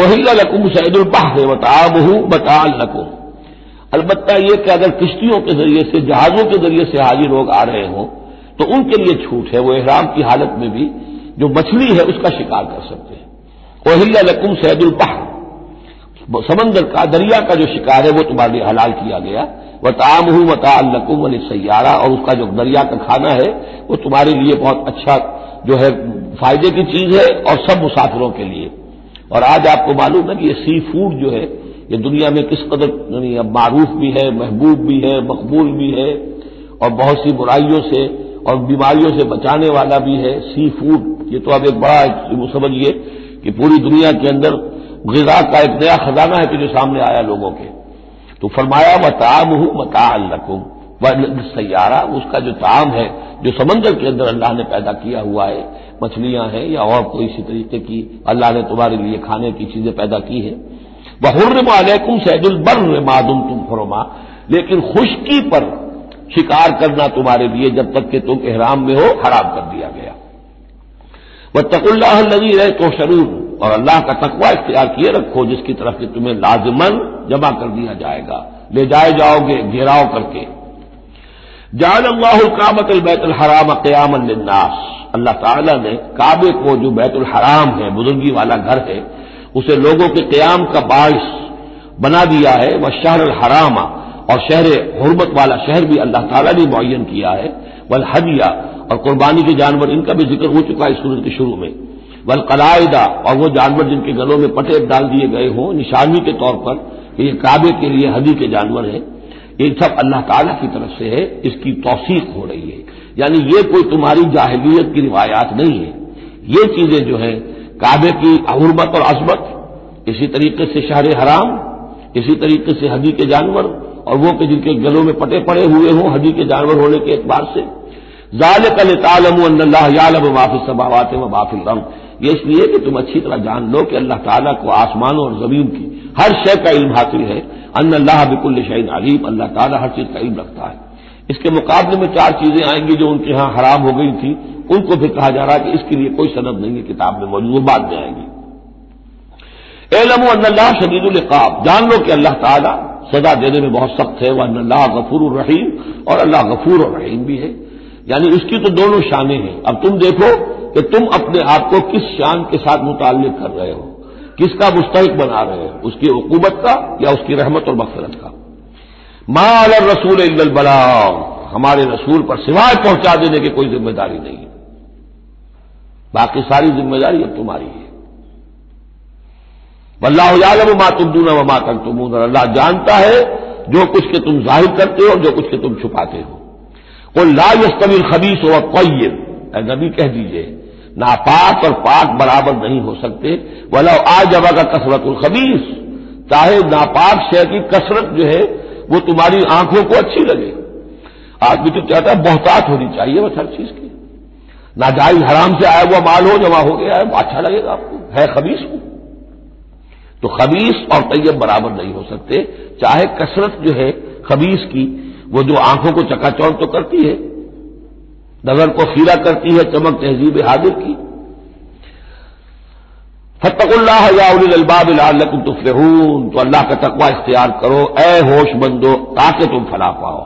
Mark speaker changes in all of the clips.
Speaker 1: वहीलकुम सैदुलबहर बताबहू बतालकुम अलबत्ता यह कि अगर किश्तियों के ज़रिए से, जहाजों के ज़रिए से हाजी लोग आ रहे हों तो उनके लिए छूट है, वो एहराम की हालत में भी जो मछली है, उसका शिकार कर सकते हैं। वहीलकुम सैदुलबहर समंदर का, दरिया का जो शिकार है, वो तुम्हारे लिए हलाल किया गया। वह ताम हूँ वतालकुम अल सैारा और उसका जो दरिया का खाना है, वो तुम्हारे लिए बहुत अच्छा जो है, फ़ायदे की चीज़ है, और सब मुसाफिरों के लिए। और आज आपको मालूम है कि ये सी फ़ूड जो है, ये दुनिया में किस कदर अब मारूफ भी है, महबूब भी है, मकबूल भी है, और बहुत सी बुराइयों से और बीमारियों से बचाने वाला भी है सी फ़ूड ये तो अब एक बड़ा समझिए कि पूरी दुनिया के अंदर गजा का एक नया खजाना है कि जो सामने आया लोगों के। तो फरमाया व ताम हूँ मता लकुम व सैारा उसका जो ताम है, जो समंदर के अंदर अल्लाह ने पैदा किया हुआ है, मछलियाँ हैं या और कोई इसी तरीके की, अल्लाह ने तुम्हारे लिए खाने की चीज़ें पैदा की है। वह हुर्रम अलैकुम सैदुल बर्र मादुम तुम फरमा, लेकिन खुशकी पर शिकार करना तुम्हारे लिए जब तक कि तुम एहराम में हो, हराम कर दिया गया। वह तकुल्लाह नजी रहे तो शरूर और अल्लाह का तकवा इख्तियार किए रखो, जिसकी तरफ़ से तुम्हें लाजमन जमा कर दिया जाएगा। ले जाए जाओगे, घेराव करके। अल्लाह काबत बैतुल हराम क्याम नास अल्लाह ताला ने काबे को जो बैतुल हराम है, बुजुर्गी वाला घर है, उसे लोगों के क्याम का बायस बना दिया है, वह शहर हरामा, और शहर हरमत वाला शहर भी अल्लाह ताला ने मुन किया है। वल हदिया, और कुर्बानी के जानवर, इनका भी ज़िक्र हो चुका है सूरत के शुरू में। वल कलायदा और वो जानवर जिनके गलों में पटे डाल दिए गए हों, निशानी के तौर पर कि ये काबे के लिए हदी के जानवर हैं। ये सब अल्लाह ताला की तरफ़ से है, इसकी तोसीक हो रही है। यानी ये कोई तुम्हारी जाहिलियत की रिवायात नहीं है। ये चीज़ें जो है, काबे की अहरमत और अजमत, इसी तरीके से शहर हराम, इसी तरीके से हदी के जानवर, और वो के जिनके गलों में पटे पड़े हुए हों हदी के जानवर होने के एतबार से। जाल कल तालम माफ़ी सबावात व माफिल ये इसलिए कि तुम अच्छी तरह जान लो कि अल्लाह ताला को आसमानों और ज़मीन की हर शय का इल्म हासिल है। अन्न अल्लाह बिकुल शहीन अलीम, अल्लाह ताला हर चीज़ का इल्म रखता है। इसके मुकाबले में चार चीज़ें आएँगी जो उनके यहाँ हराम हो गई थी। उनको फिर कहा जा रहा है कि इसके लिए कोई सनद नहीं है, किताब में मौजूद, वो बाद में आएँगी। एलम अल्लाह शदीदुल्काब जान लो कि अल्लाह ताला सजा देने में बहुत सख्त है। वह अल्लाह गफूर रहीम और अल्लाह गफूर और रहीम भी है। यानी उसकी तो दोनों शानें हैं। अब तुम देखो कि तुम अपने आप को किस शान के साथ मुताल कर रहे हो। किसका मुस्तक बना रहे हो? उसकी हुकूमत का या उसकी रहमत और मफरत का? माल रसूल बला हमारे रसूल पर सिवाय पहुँचा देने की कोई ज़िम्मेदारी नहीं है। बाकी सारी ज़िम्मेदारी अब तुम्हारी है। वल्लाम मा तुम दूना व मा तुम अल्लाह जानता है जो कुछ के तुम ज़ाहिर करते हो और जो कुछ के तुम छुपाते हो। कोई ला यस्तविल खबीस व कैब नबी कह दीजिए नापाक और पाक बराबर नहीं हो सकते। वाला आ जबा का कसरतुल खबीस। चाहे नापाक शय की कसरत जो है, वो तुम्हारी आँखों को अच्छी लगे। आदमी तो चाहता है बहुतात होनी चाहिए बस हर चीज़ की। नाजायज हराम से आया हुआ माल हो, जमा हो गया है अच्छा लगेगा आपको। है खबीस को तो खबीस और तैयब बराबर नहीं हो सकते। चाहे कसरत जो है खबीस की, वो जो आँखों को चकाचौंध तो करती है नज़र को खीरा करती है, चमक तहजीब हाजिर की। फतकुल्लाह याबाबिलकुम तुफलहून तो अल्लाह का तकवा इख्तियार करो, ए होश बंदो ताकि तुम फला पाओ।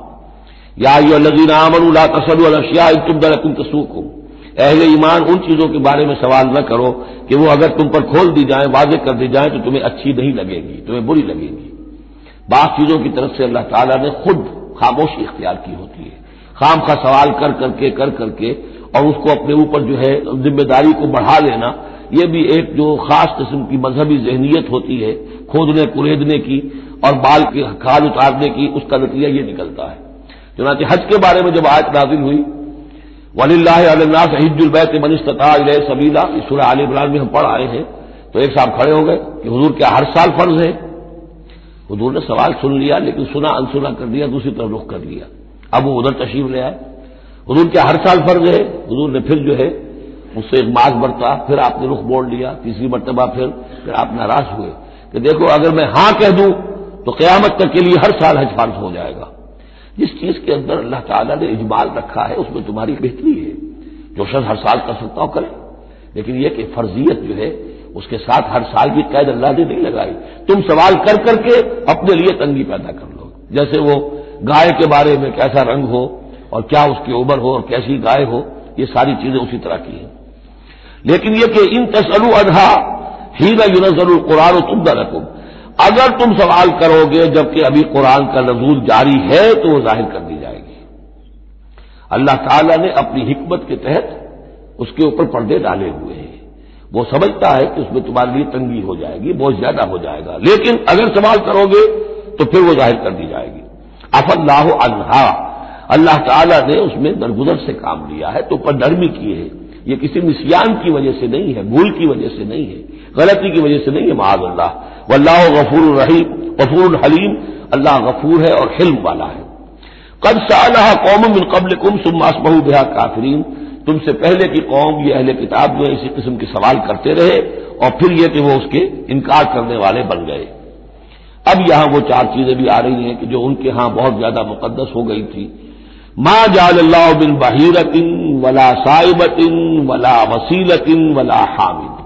Speaker 1: या यो लजीन आमन तसलशिया तुम दरकुम तसूक अहले ईमान उन चीज़ों के बारे में सवाल न करो कि वो अगर तुम पर खोल दी जाए वाजे कर दी जाए तो तुम्हें अच्छी नहीं लगेगी, तुम्हें बुरी लगेगी। बास चीज़ों की तरफ़ से अल्लाह ताला ने खुद खामोशी इख्तियार की होती है। खाम का सवाल कर करके कर करके, और उसको अपने ऊपर जो है ज़िम्मेदारी को बढ़ा लेना यह भी एक जो खास किस्म की मजहबी जहनीत होती है, खोदने, कुरेदने की, और बाल की खाल उतारने की, उसका नतीजा ये निकलता है। चुनाचे हज के बारे में जब आयत नाजिल हुई वलील्लास हिजुलबैत मनिस्तता सबीला सुरह आल इमरान में हम पढ़ आए हैं तो एक साहब खड़े हो गए कि हजूर क्या हर साल फ़र्ज़ है? हजूर ने सवाल सुन लिया, लेकिन सुना, अनसुना कर दिया, दूसरी तरफ़ रुख कर लिया अब वो उधर तशरीफ़ ले आए। हजूर क्या हर साल फ़र्ज़ है? हजूर ने फिर जो है उससे एक मार्ग बरता, फिर आपने रुख मोड़ लिया, तीसरी मरतबा फिर फिर आप नाराज़ हुए कि देखो, अगर मैं हाँ कह दूँ तो क्यामत तक के लिए हर साल हज फ़र्ज़ हो जाएगा। जिस चीज़ के अंदर अल्लाह ताला ने इजमाल रखा है, उसमें तुम्हारी बेहतरी है। जो शख्स हर साल कर सकता हो, करे। लेकिन यह कि फर्जियत जो है, उसके साथ हर साल की कैद अल्लाह ने नहीं लगाई। तुम सवाल कर करके अपने लिए तंगी पैदा कर लो। जैसे वो गाय के बारे में कैसा रंग हो और क्या उसकी उम्र हो और कैसी गाय हो, ये सारी चीज़ें उसी तरह की हैं। लेकिन यह कि इन तसलु अधा ही न यूनजल कुरान तुम न रकुम अगर तुम सवाल करोगे, जबकि अभी कुरान का नजूल जारी है तो वो ज़ाहिर कर दी जाएगी। अल्लाह ताला ने अपनी हिकमत के तहत उसके ऊपर पर्दे डाले हुए हैं। वो समझता है कि उसमें तुम्हारे लिए तंगी हो जाएगी बहुत ज़्यादा हो जाएगा। लेकिन अगर सवाल करोगे तो फिर वो ज़ाहिर कर दी जाएगी। अफल्लाह अल्लाह अल्लाह ताला ने उसमें दरगुजर से काम लिया है तो ऊपर नरमी की है। ये किसी निसियान की वजह से नहीं है, भूल की वजह से नहीं है, गलती की वजह से नहीं है महाज अल्लाह वल्लाह गफूर रहीम गफूर हलीम। अल्लाह गफूर है और हिल्म वाला है। कब साल कौम मिन कबल कुम सुमासमहू बिहा काफरीन। तुमसे पहले की कौम, ये अहले किताब जो है, इसी किस्म के सवाल करते रहे और फिर यह कि वो उसके इनकार करने वाले बन गए। अब यहाँ वो चार चीज़ें भी आ रही हैं कि जो उनके यहाँ बहुत ज़्यादा मुकदस हो गई थी। मा जाल बिन बहीरतिन, वला साइबतिन, वला वसीलतिन, वला हामिद।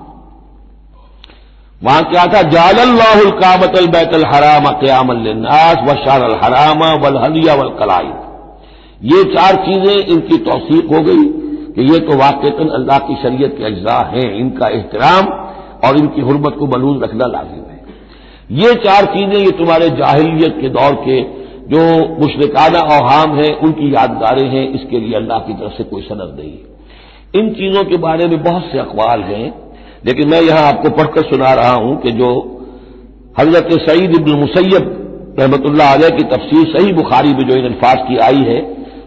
Speaker 1: वहाँ क्या था? जाल्लाहुल काबतल बैतल हराम क्यामनास व शार हराम, वल हलिया वल कलाई ये चार चीज़ें इनकी तोसीक हो गई कि ये तो वाकता अल्लाह की शरीयत के अज्जा हैं, इनका एहतराम और इनकी हरमत को मलूज रखना लाजिम। ये चार चीज़ें ये तुम्हारे जाहिलियत के दौर के जो मुशरकाना अवहाम हैं, उनकी यादगारें हैं, इसके लिए अल्लाह की तरफ़ से कोई सनद नहीं इन चीज़ों के बारे में बहुत से अखबार हैं, लेकिन मैं यहाँ आपको पढ़कर सुना रहा हूँ कि जो हज़रत सईद इब्न मुसैब रहमतुल्लाह अलैह की तफसीर सही बुखारी में जो इन अल्फाज की आई है,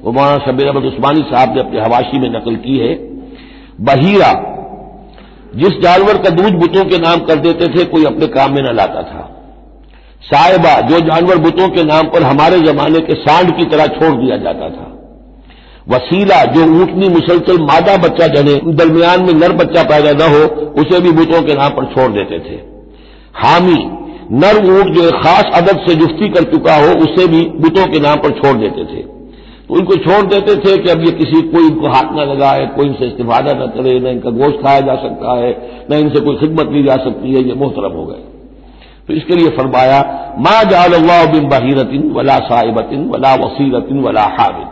Speaker 1: वो मौलाना शबीर अहमद उस्मानी साहब ने अपने हवाशी में नकल की है, बहीरा जिस जानवर का दूध बुतों के नाम कर देते थे, कोई अपने काम में न लाता था। साहिबा, जो जानवर बुतों के नाम पर हमारे जमाने के सांड की तरह छोड़ दिया जाता था। वसीला, जो ऊंटनी मुसलसल मादा बच्चा जने, दरमियान में नर बच्चा पैदा न हो, उसे भी बुतों के नाम पर छोड़ देते थे। हामी, नर ऊँट जो एक खास अदब से जुफ्ती कर चुका हो, उसे भी बुतों के नाम पर छोड़ देते थे। उनको छोड़ देते थे कि अब ये किसी, कोई इनको हाथ न लगाए, कोई इनसे इस्तेफादा न करे, न इनका गोश्त खाया जा सकता है, न इनसे कोई खिदमत ली जा सकती है, ये मोहतरम हो गए। तो इसके लिए फरमाया, मा जाल बिन बहीरतिन, वला साहिबतिन, वला वसीरतिन, वला हाबिन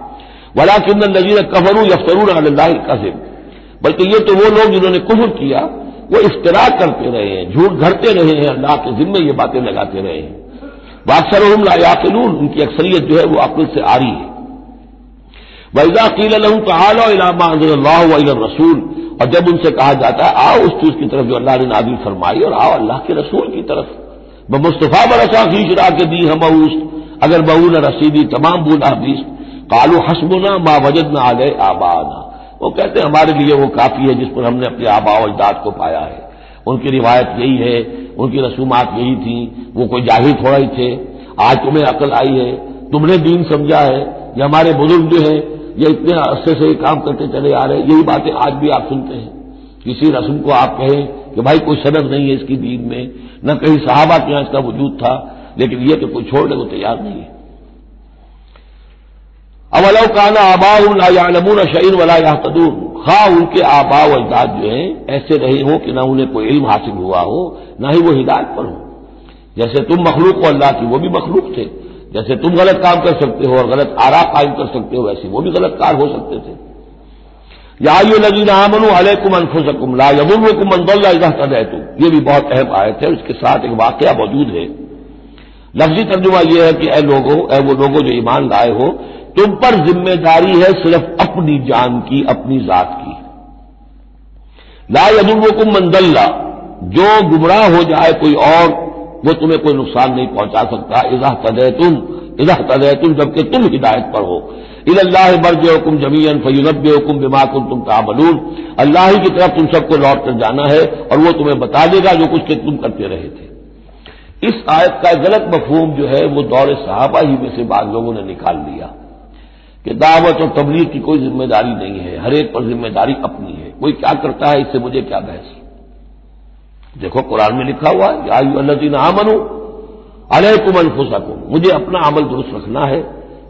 Speaker 1: वला किन नजीर कफरू यफ्तरून अल्लाह कजिब। बल्कि ये तो वो लोग जिन्होंने कुफर किया, वो इफ्तरा करते रहे हैं, झूठ घरते रहे हैं, अल्लाह के जिम्मे ये बातें लगाते रहे हैं। याकिलून, उनकी अक्सरियत जो है वो अकल से आ रही है। वैजा रसूल। और जब उनसे कहा जाता है, आओ उस चीज़ की तरफ़ जो अल्लाह ने नादिल फरमाई और आओ अल्लाह के रसूल की तरफ़। ब मुस्तफ़ा बरसा खींचरा के दी हम अगर बहू न रसीदी तमाम बूला बीस कालू हसबुना मा वजद न आले आबाना। वो कहते हैं, हमारे लिए वो काफ़ी है जिस पर हमने अपने आबा अजदाद को पाया है। उनकी रिवायत यही है, उनकी रसूमात यही थी, वो कोई ज़ाहिर थोड़ा ही थे। आज तुम्हें अकल आई है, तुमने दीन समझा है, ये हमारे बुज़ुर्ग जो है ये इतने अरसे से काम करते चले आ रहे हैं। यही बातें आज भी आप सुनते हैं। किसी रस्म को आप कहें कि भाई कोई सनद नहीं है इसकी दीन में। न कहीं साहबा के यहाँ इसका वजूद था, लेकिन यह कि कोई छोड़ने को तैयार नहीं है। अवलव काना आबाउन शहीन वला खा उनके आबा अजदाद जो है, ऐसे रहे हो कि ना उन्हें कोई इल्म हासिल हुआ हो, ना ही वो हिदायत पर हो। जैसे तुम मखलूक हो अल्लाह की, वो भी मखलूक थे। जैसे तुम गलत काम कर सकते हो और गलत आरा कायम कर सकते हो, वैसे वो भी गलत कार हो सकते थे। यायु नजीन आमनु अलैकुम अनफुसकुम, ला यमुरकुम इजा तुम ये भी बहुत अहम आयत है, उसके साथ एक वाक्य मौजूद है। लफ्जी तर्जुमा यह है कि ए लोगो ए वो लोगो जो ईमान लाए हो, तुम पर ज़िम्मेदारी है सिर्फ़ अपनी जान की, अपनी जात की। ला यदुल्वकुम मंदल्ला जो गुमराह हो जाए कोई और वो तुम्हें कोई नुकसान नहीं पहुँचा सकता। इजा तदय तुम इजा तदय तुम जबकि तुम हिदायत पर हो। इल्लाह बर्ज हुकुम ज़मीन फयुनब हुकुम बिमाकुम तुम ताबलून अल्लाह की तरफ़ तुम सबको लौट कर जाना है और वो तुम्हें बता देगा जो कुछ के तुम करते रहे थे। इस आयत का गलत मफहूम जो है, वो दौरे साहबा ही में से बाद लोगों ने निकाल लिया कि दावत और तबलीग की कोई ज़िम्मेदारी नहीं है। हर एक पर ज़िम्मेदारी अपनी है। कोई क्या करता है, इससे मुझे क्या बहस? देखो, कुरान में लिखा हुआ है आयु आयुल्लाजीन आमनु अलैकुम अनफुसकुम। मुझे अपना अमल दुरुस्त रखना है।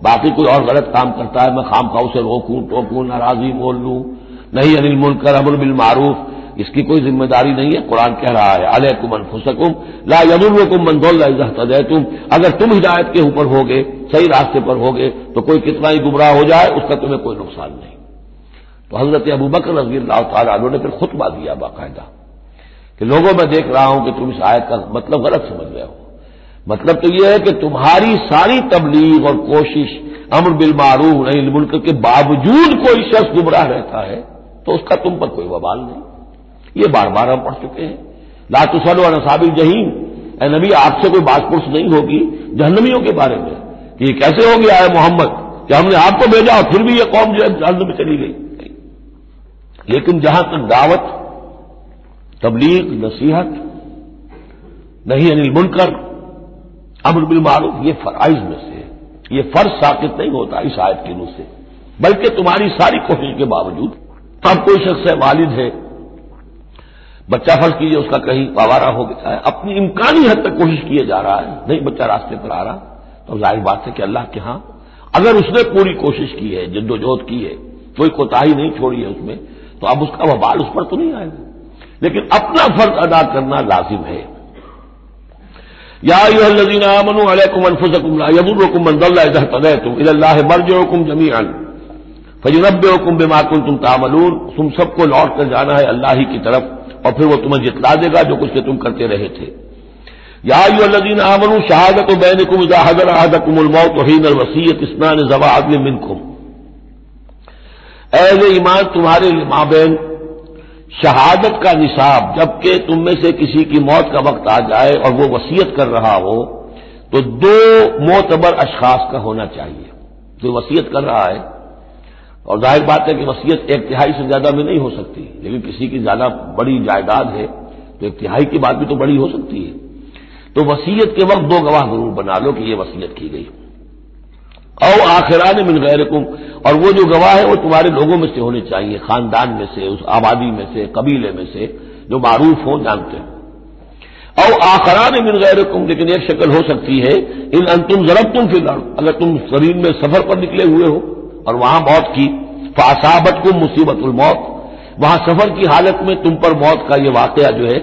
Speaker 1: बाकी कोई और गलत काम करता है, मैं खाम खाऊ से रोकूं, टोकूं, नाराजी बोल लूँ। नहीं, अनिल मुनकर अमल बिल मारूफ, इसकी कोई ज़िम्मेदारी नहीं है। कुरान कह रहा है, अलैकुम फुसकुम ला यदुल्लकुम मंदोल्ला तुम अगर तुम हिदायत के ऊपर होगे, सही रास्ते पर होगे तो कोई कितना ही गुमराह हो जाए, उसका तुम्हें कोई नुकसान नहीं। तो हज़रत अबू बकर रज़ी अल्लाह ने फिर खुतबा दिया बाकायदा। कि लोगों में देख रहा हूँ कि तुम इस आयत का मतलब गलत समझ रहे हो। मतलब तो यह है कि तुम्हारी सारी तबलीग और कोशिश अमर बिल मारूफ नहीं मुल्क के बावजूद कोई शख्स गुमराह रहता है तो उसका तुम पर कोई बवाल नहीं। ये बार बार हम पढ़ चुके हैं। लातुसल और नसाबिल जहीन। ए नबी, आपसे कोई बातपुरुष नहीं होगी जहनमियों के बारे में। कि ये कैसे हो गया है मोहम्मद? कि हमने आपको भेजा और फिर भी ये कौम जो है जहन में चली गई। लेकिन जहाँ तक दावत तबलीग, नसीहत, नहीं अनिल मुनकर, अमर बिल मारूफ, ये फराइज में से, ये फ़र्ज़ साकित नहीं होता इस आयत के मुझ से। बल्कि तुम्हारी सारी कोशिश के बावजूद, अब कोई शख्स है, वालिद है, बच्चा फ़र्ज़ कीजिए, उसका कहीं आवारा हो गया है, अपनी इम्कानी हद तक कोशिश किए जा रहा है, नहीं बच्चा रास्ते पर आ रहा तो ज़ाहिर बात है कि अल्लाह के यहाँ अगर उसने पूरी कोशिश की है, जद्दोजहद की है, कोई कोताही नहीं छोड़ी है उसमें तो अब उसका वबाल उस पर तो नहीं आएगा। लेकिन अपना फ़र्ज़ अदा करना लाजिम है। या यूहल्लजीन आमनु अलैकुम अनफुसकुम दल्ला इज़ा तदैतुम इलल्लाह मरजिउकुम जमीअन। फयुनब्बिउकुम बिमा कुंतुम तामलून। तुम सबको लौट कर जाना है अल्लाह ही की तरफ़, और फिर वो तुम्हें जितला देगा जो कुछ के तुम करते रहे थे। या यू अल्लाजीन आमनु शहादत बैनकुम इजा हजर अहदकुमुलमौत वहीन वसीयत इस्नान जवा आदम मिनकुम। एज ईमान तुम्हारे माबेन शहादत का निसाब, जबकि तुम में से किसी की मौत का वक्त आ जाए और वो वसीयत कर रहा हो तो दो मोतबर अशखास का होना चाहिए। जो वसीयत कर रहा है, और ज़ाहिर बात है कि वसीयत एक तिहाई से ज़्यादा में नहीं हो सकती, लेकिन किसी की ज़्यादा बड़ी जायदाद है तो एक तिहाई की बात भी तो बड़ी हो सकती है। तो वसीयत के वक्त दो गवाह ज़रूर बना लो कि यह वसीयत की गई और आखिरान मिल गैर और वो जो गवाह है, वो तुम्हारे लोगों में से होने चाहिए, खानदान में से, उस आबादी में से, कबीले में से, जो मारूफ हो, जानते हो। और आखरान मिल गैर लेकिन एक शक्ल हो सकती है, इन अंतुम जरब तुम फिर अगर तुम ज़मीन में सफ़र पर निकले हुए हो, और वहाँ मौत की फासाबत को मुसीबतुल मौत। वहाँ सफ़र की हालत में तुम पर मौत का यह वाकया जो है,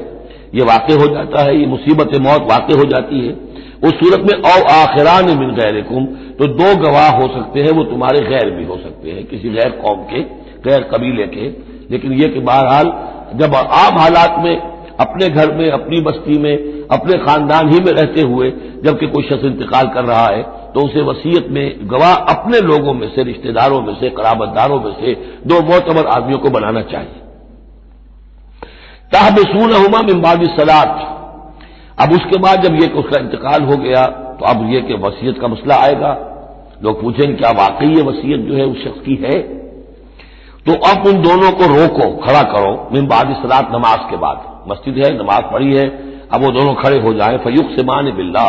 Speaker 1: ये वाक़ हो जाता है, ये मुसीबत मौत वाक़ हो जाती है। उस सूरत में औ आखिरान मिन गैर तो दो गवाह हो सकते हैं, वो तुम्हारे गैर भी हो सकते हैं, किसी गैर कौम के, गैर कबीले के। लेकिन यह कि बहरहाल, जब आम हालात में, अपने घर में, अपनी बस्ती में, अपने खानदान ही में रहते हुए, जबकि कोई शख्स इंतकाल कर रहा है तो उसे वसीयत में गवाह अपने लोगों में से, रिश्तेदारों में से कराबतदारों में से, दो मोतबर आदमियों को बनाना चाहिए। ताहबसून हुमा मिम्बाद सलात। अब उसके बाद जब यह उसका इंतकाल हो गया तो अब यह कि वसीयत का मसला आएगा। लोग पूछेंगे, क्या वाकई ये वसीयत जो है उस शख्स की है? तो अब उन दोनों को रोको, खड़ा करो मिम्बाद सलात नमाज़ के बाद। मस्जिद है, नमाज़ पढ़ी है, अब वो दोनों खड़े हो जाए फयुक से मान बिल्ला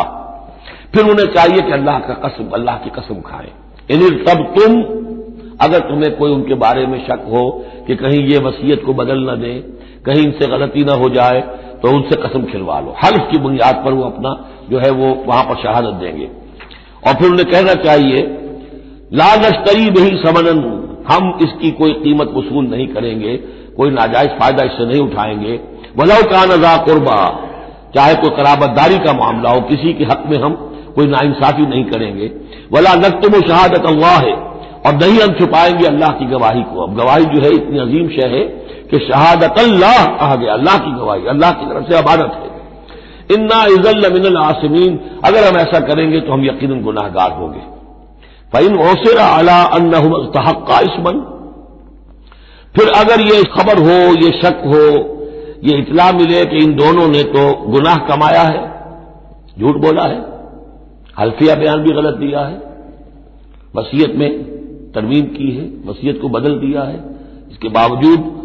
Speaker 1: फिर उन्हें चाहिए कि अल्लाह का कसम, अल्लाह की कसम खाएँ। इन तब तुम, अगर तुम्हें कोई उनके बारे में शक हो कि कहीं ये वसीयत को बदल न दें, कहीं इनसे गलती न हो जाए तो उनसे कसम खिलवा लो। हल्फ की बुनियाद पर वो अपना जो है वो वहाँ पर शहादत देंगे। और फिर उन्हें कहना चाहिए, ला नश्तरी बही समनन, हम इसकी कोई कीमत वसूल नहीं करेंगे, कोई नाजायज फ़ायदा इससे नहीं उठाएँगे। वलव का नजा कुर्बा, चाहे कोई कराबतदारी का मामला हो, किसी के हक में हम कोई नाइंसाफी नहीं करेंगे। वला नकतुम शहादत अल्लाह है, और नहीं हम छुपाएँगे अल्लाह की गवाही को। अब गवाही जो है इतनी अजीम शय है कि शहादत अल्लाह कहा गया, अल्लाह की गवाही, अल्लाह की तरफ़ से अबादत है। इन्ना इजल मिनल आसमीन, अगर हम ऐसा करेंगे तो हम यकीन गुनाहगार होंगे। फ़ैन ओसर अला अन्नतहक्का इसमन। फिर अगर ये खबर हो, ये शक हो, ये इतला मिले कि इन दोनों ने तो गुनाह कमाया है, झूठ बोला है, हल्फिया बयान भी गलत दिया है, वसीयत में तरमीम की है, वसीयत को बदल दिया है, इसके बावजूद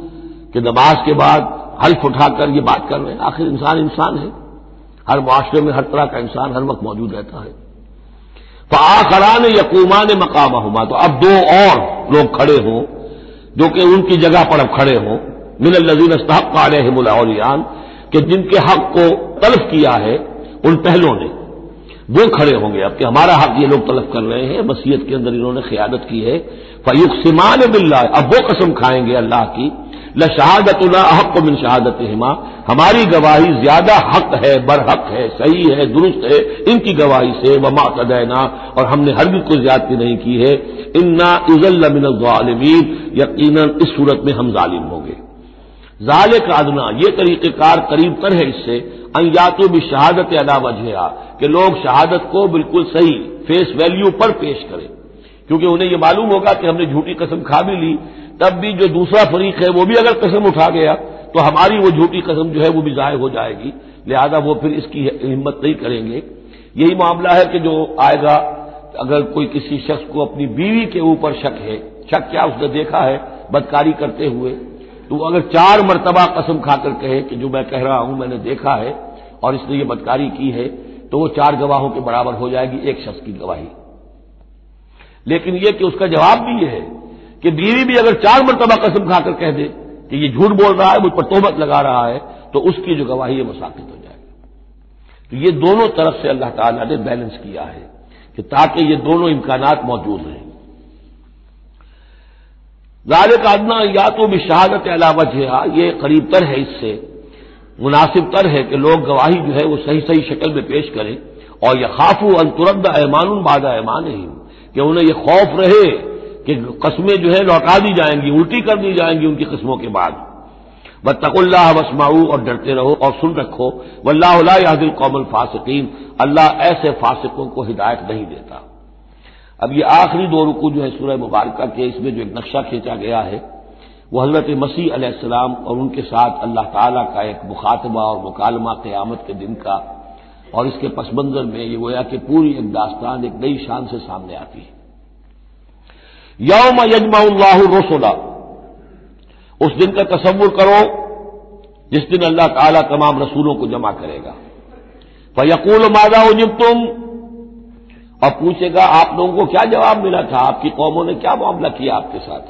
Speaker 1: कि नमाज़ के बाद हल्फ उठाकर ये बात कर रहे हैं, आखिर इंसान इंसान है। हर माशरे में हर तरह का इंसान हर वक्त मौजूद रहता है। फ़ाखरान यकूमान मकाम हुमा तो अब दो और लोग खड़े हों, जो कि उनकी जगह पर अब खड़े हों। मिन लजीन अस्तहक अलहमलियान कि जिनके हक को तलफ किया है, उन पहलों ने। वो खड़े होंगे अब कि हमारा हक ये लोग तलफ कर रहे हैं वसीयत के अंदर इन्होंने क्यादत की है। फयुक सिमान बिल्ला अब वो कसम खाएँगे अल्लाह की ल शहादतुल्ला अहक मिन शहादत हिमा हमारी गवाही ज़्यादा हक है, बरहक है, सही है, दुरुस्त है, इनकी गवाही से वमा तदैना और हमने हर भी कोई ज्यादती नहीं की है। इन्ना इजल मिनमीन यकीन इस सूरत में हम जालिम होंगे। जाल का अदना ये तरीक़ेकार करीब तर है इससे। अयातो भी शहादत अदा वजह कि लोग शहादत को बिल्कुल सही, फेस वैल्यू पर पेश करें। क्योंकि उन्हें यह मालूम होगा कि हमने झूठी कसम खा भी ली। तब भी जो दूसरा फरीक है, वो भी अगर कसम उठा गया तो हमारी वो झूठी कसम जो है, वो भी जाय हो जाएगी। लिहाजा वो फिर इसकी हिम्मत नहीं करेंगे। यही मामला है कि जो आएगा, अगर कोई किसी शख्स को अपनी बीवी के ऊपर शक है, शक क्या उसने देखा है, बदकारी करते हुए तो अगर चार मरतबा कसम खाकर कहे कि जो मैं कह रहा हूँ, मैंने देखा है, और इसने ये बदकारी की है तो वो चार गवाहों के बराबर हो जाएगी, एक शख्स की गवाही। लेकिन यह कि उसका जवाब भी यह है कि बीवी भी अगर चार मरतबा कसम खाकर कह दे कि ये झूठ बोल रहा है, मुझ पर तोहमत लगा रहा है तो उसकी जो गवाही है वो साबित हो जाएगी। तो ये दोनों तरफ़ से अल्लाह ताला ने बैलेंस किया है कि ताकि ये दोनों इम्कान मौजूद रहें। जाले का अदना या तो भी शहादत अलावा जहा ये करीब तर है इससे, मुनासिब तर है कि लोग गवाही जो है वो सही सही शक्ल में पेश करें, और यह खाफू अंतुरद ऐमान बाद ऐमान ही कि उन्हें यह खौफ रहे कि कस्में जो है लौटा दी जाएँगी, उल्टी कर दी जाएँगी उनकी कस्मों के बाद। बतकुल्लाह वसमाऊ और डरते रहो और सुन रखो। वल्लादिल कौमल फासिकीन। अल्लाह ऐसे फासिकों को हिदायत नहीं देता। अब ये आखिरी दो रुकू जो है सूरह मुबारक के, इसमें जो एक नक्शा खींचा गया है वह हज़रत मसीह अलैहिस्सलाम और उनके साथ अल्लाह ताला का एक मुखातबा और मुकालमा क़यामत के दिन का, और इसके पसमंजर में ये गोया कि पूरी एक दास्तान, एक नई शान से सामने आती है। यौम यजमाउल्लाह रसोला। उस दिन का तस्वुर करो, जिस दिन अल्लाह ताला तमाम रसूलों को जमा करेगा। फयकूल मादा उजिब तुम और पूछेगा, आप लोगों को क्या जवाब मिला था? आपकी कौमों ने क्या मामला किया आपके साथ?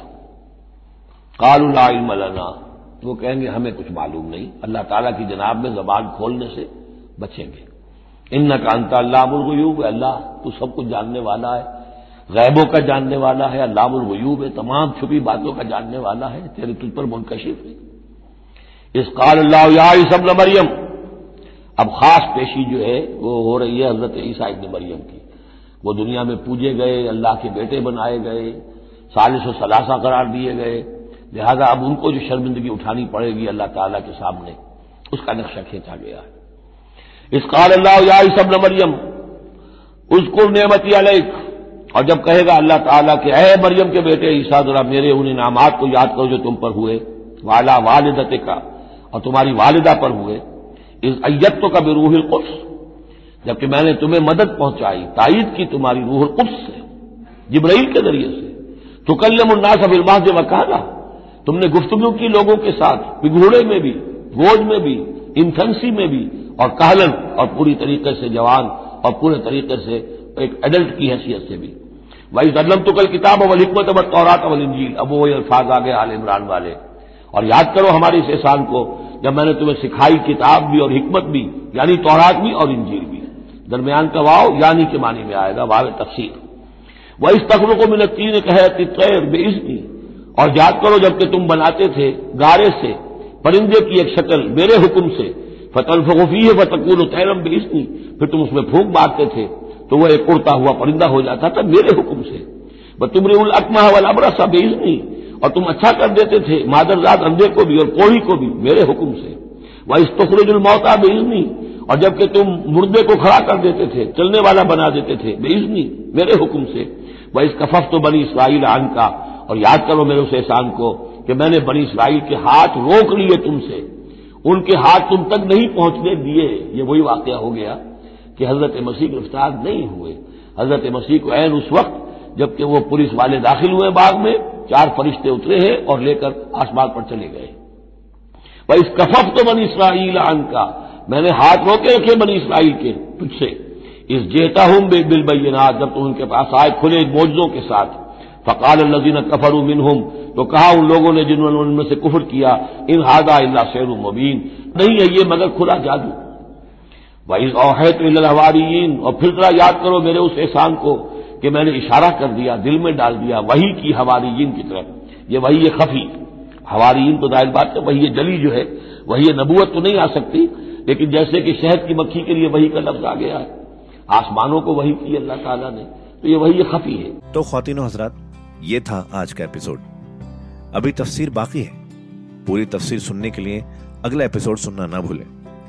Speaker 1: कालुलाना वो कहेंगे, हमें कुछ मालूम नहीं। अल्लाह ताला की जनाब में जबान खोलने से बचेंगे। इन का अंता अल्लाहमूब अल्लाह, तू सब कुछ जानने वाला है। गैबों का जानने वाला है अल्लाहमूब है, तमाम छुपी बातों का जानने वाला है, तेरे तुझ पर मुनकशिफ है। इस काल अल्लाह या सब मरियम, अब खास पेशी जो है, वो हो रही है हज़रत ईसा इबन मरियम की। वो दुनिया में पूजे गए, अल्लाह के बेटे बनाए गए सालिश सलासा करार दिए गए। लिहाजा अब उनको जो शर्मिंदगी उठानी पड़ेगी अल्लाह ताला के सामने, उसका नक्शा खींचा गया है। इस काल अल्लाह या मरियम उसको नेमती अलैक और जब कहेगा अल्लाह ताला के अः मरियम के बेटे, ईसा जरा मेरे उन इनामात को याद करो जो तुम पर हुए। वाला वालिदत का, और तुम्हारी वालिदा पर हुए। इस अयत्व का भी रूहिल कुफ्स जबकि मैंने तुम्हें मदद पहुंचाई ताइद की तुम्हारी रूह कुफ्स से, जिब्राइल के ज़रिए से। तो कल्लम उन्नास अबिलबाज वकाना तुमने गुफ्तगु की लोगों के साथ पिघोड़े में भी गोद में भी इन्फेंसी में भी, और कहलन, और पूरी तरीके से जवान, और पूरे तरीके से एक एडल्ट की हैसियत से भी। वही अल्लम तो कल किताब अवल हिकमत अवल तौरात अवल इंजील। अब वो अल्फाज आ गए आल इमरान वाले। और याद करो हमारे इस एहसान को, जब मैंने तुम्हें सिखाई किताब भी और हिकमत भी, यानी तौरात भी और इंजील भी। दरमियान का वाव यानी के मानी में आएगा, वाव तफसीर। वह इस तकरों को मिलत तीन कहे तितर बेइज्नी और याद करो जबकि तुम बनाते थे गारे से, परिंदे की एक शक्ल मेरे हुक्म से फतल फगफी है फतकूल तैरम बेइज्नी फिर तुम उसमें फूक मारते थे। तो वह एक उड़ता हुआ परिंदा हो जाता था मेरे हुक्म से। व तुमरे उल अकमा बड़ा सा बेइजनी और तुम अच्छा कर देते थे मादरजात अंधे को भी और कोड़ी को भी, मेरे हुक्म से। वह इस तखरजुल मौता बेइजनी और जबकि तुम मुर्दे को खड़ा कर देते थे, चलने वाला बना देते थे बेइजनी मेरे हुक्म से। वह इस कफफ तो बनी इसराइल आन का। और याद करो मेरे उस एहसान को कि मैंने बनी इसराइल के हाथ रोक लिए तुमसे। उनके हाथ तुम तक नहीं पहुँचने दिए। ये वही वाक्य हो गया। कि हज़रत मसीह गिरफ़्तार नहीं हुए। हज़रत मसीह को एन उस वक्त, जबकि वो पुलिस वाले दाखिल हुए बाग में, चार फरिश्ते उतरे हैं और लेकर आसमान पर चले गए। वह इस कफफ तो बनी इसराइल आन का। मैंने हाथ रोके रखे बनी इसराइल के तुझसे। इस जेता हूँ बिल बैनात जब तुम उनके पास आए खुले मोजों के साथ। फ़काल लजीन कफर मिनहुम। तो कहा उन लोगों ने जिन्होंने उनमें से कुफर किया, इन हादा अल्ला शेर मुबीन। नहीं है ये मगर खुला जादू। वही है तो हवारीन। और फिर जरा याद करो मेरे उस एहसान को कि मैंने इशारा कर दिया, दिल में डाल दिया, वही की हवारीन की तरफ़ ये वही ये खफी। हवारीन तो दायर बात है, वही ये जली जो है, वही ये नबूत तो नहीं आ सकती, लेकिन जैसे कि शहद की मक्खी के लिए वही का लफ्ज आ गया है। आसमानों को वही की अल्लाह ताला ने। तो ये वही ये खफी है।
Speaker 2: तो खातिन हजरात, ये था आज का एपिसोड। अभी तफसीर बाकी है। पूरी तफसीर सुनने के लिए अगला एपिसोड सुनना ना भूलें।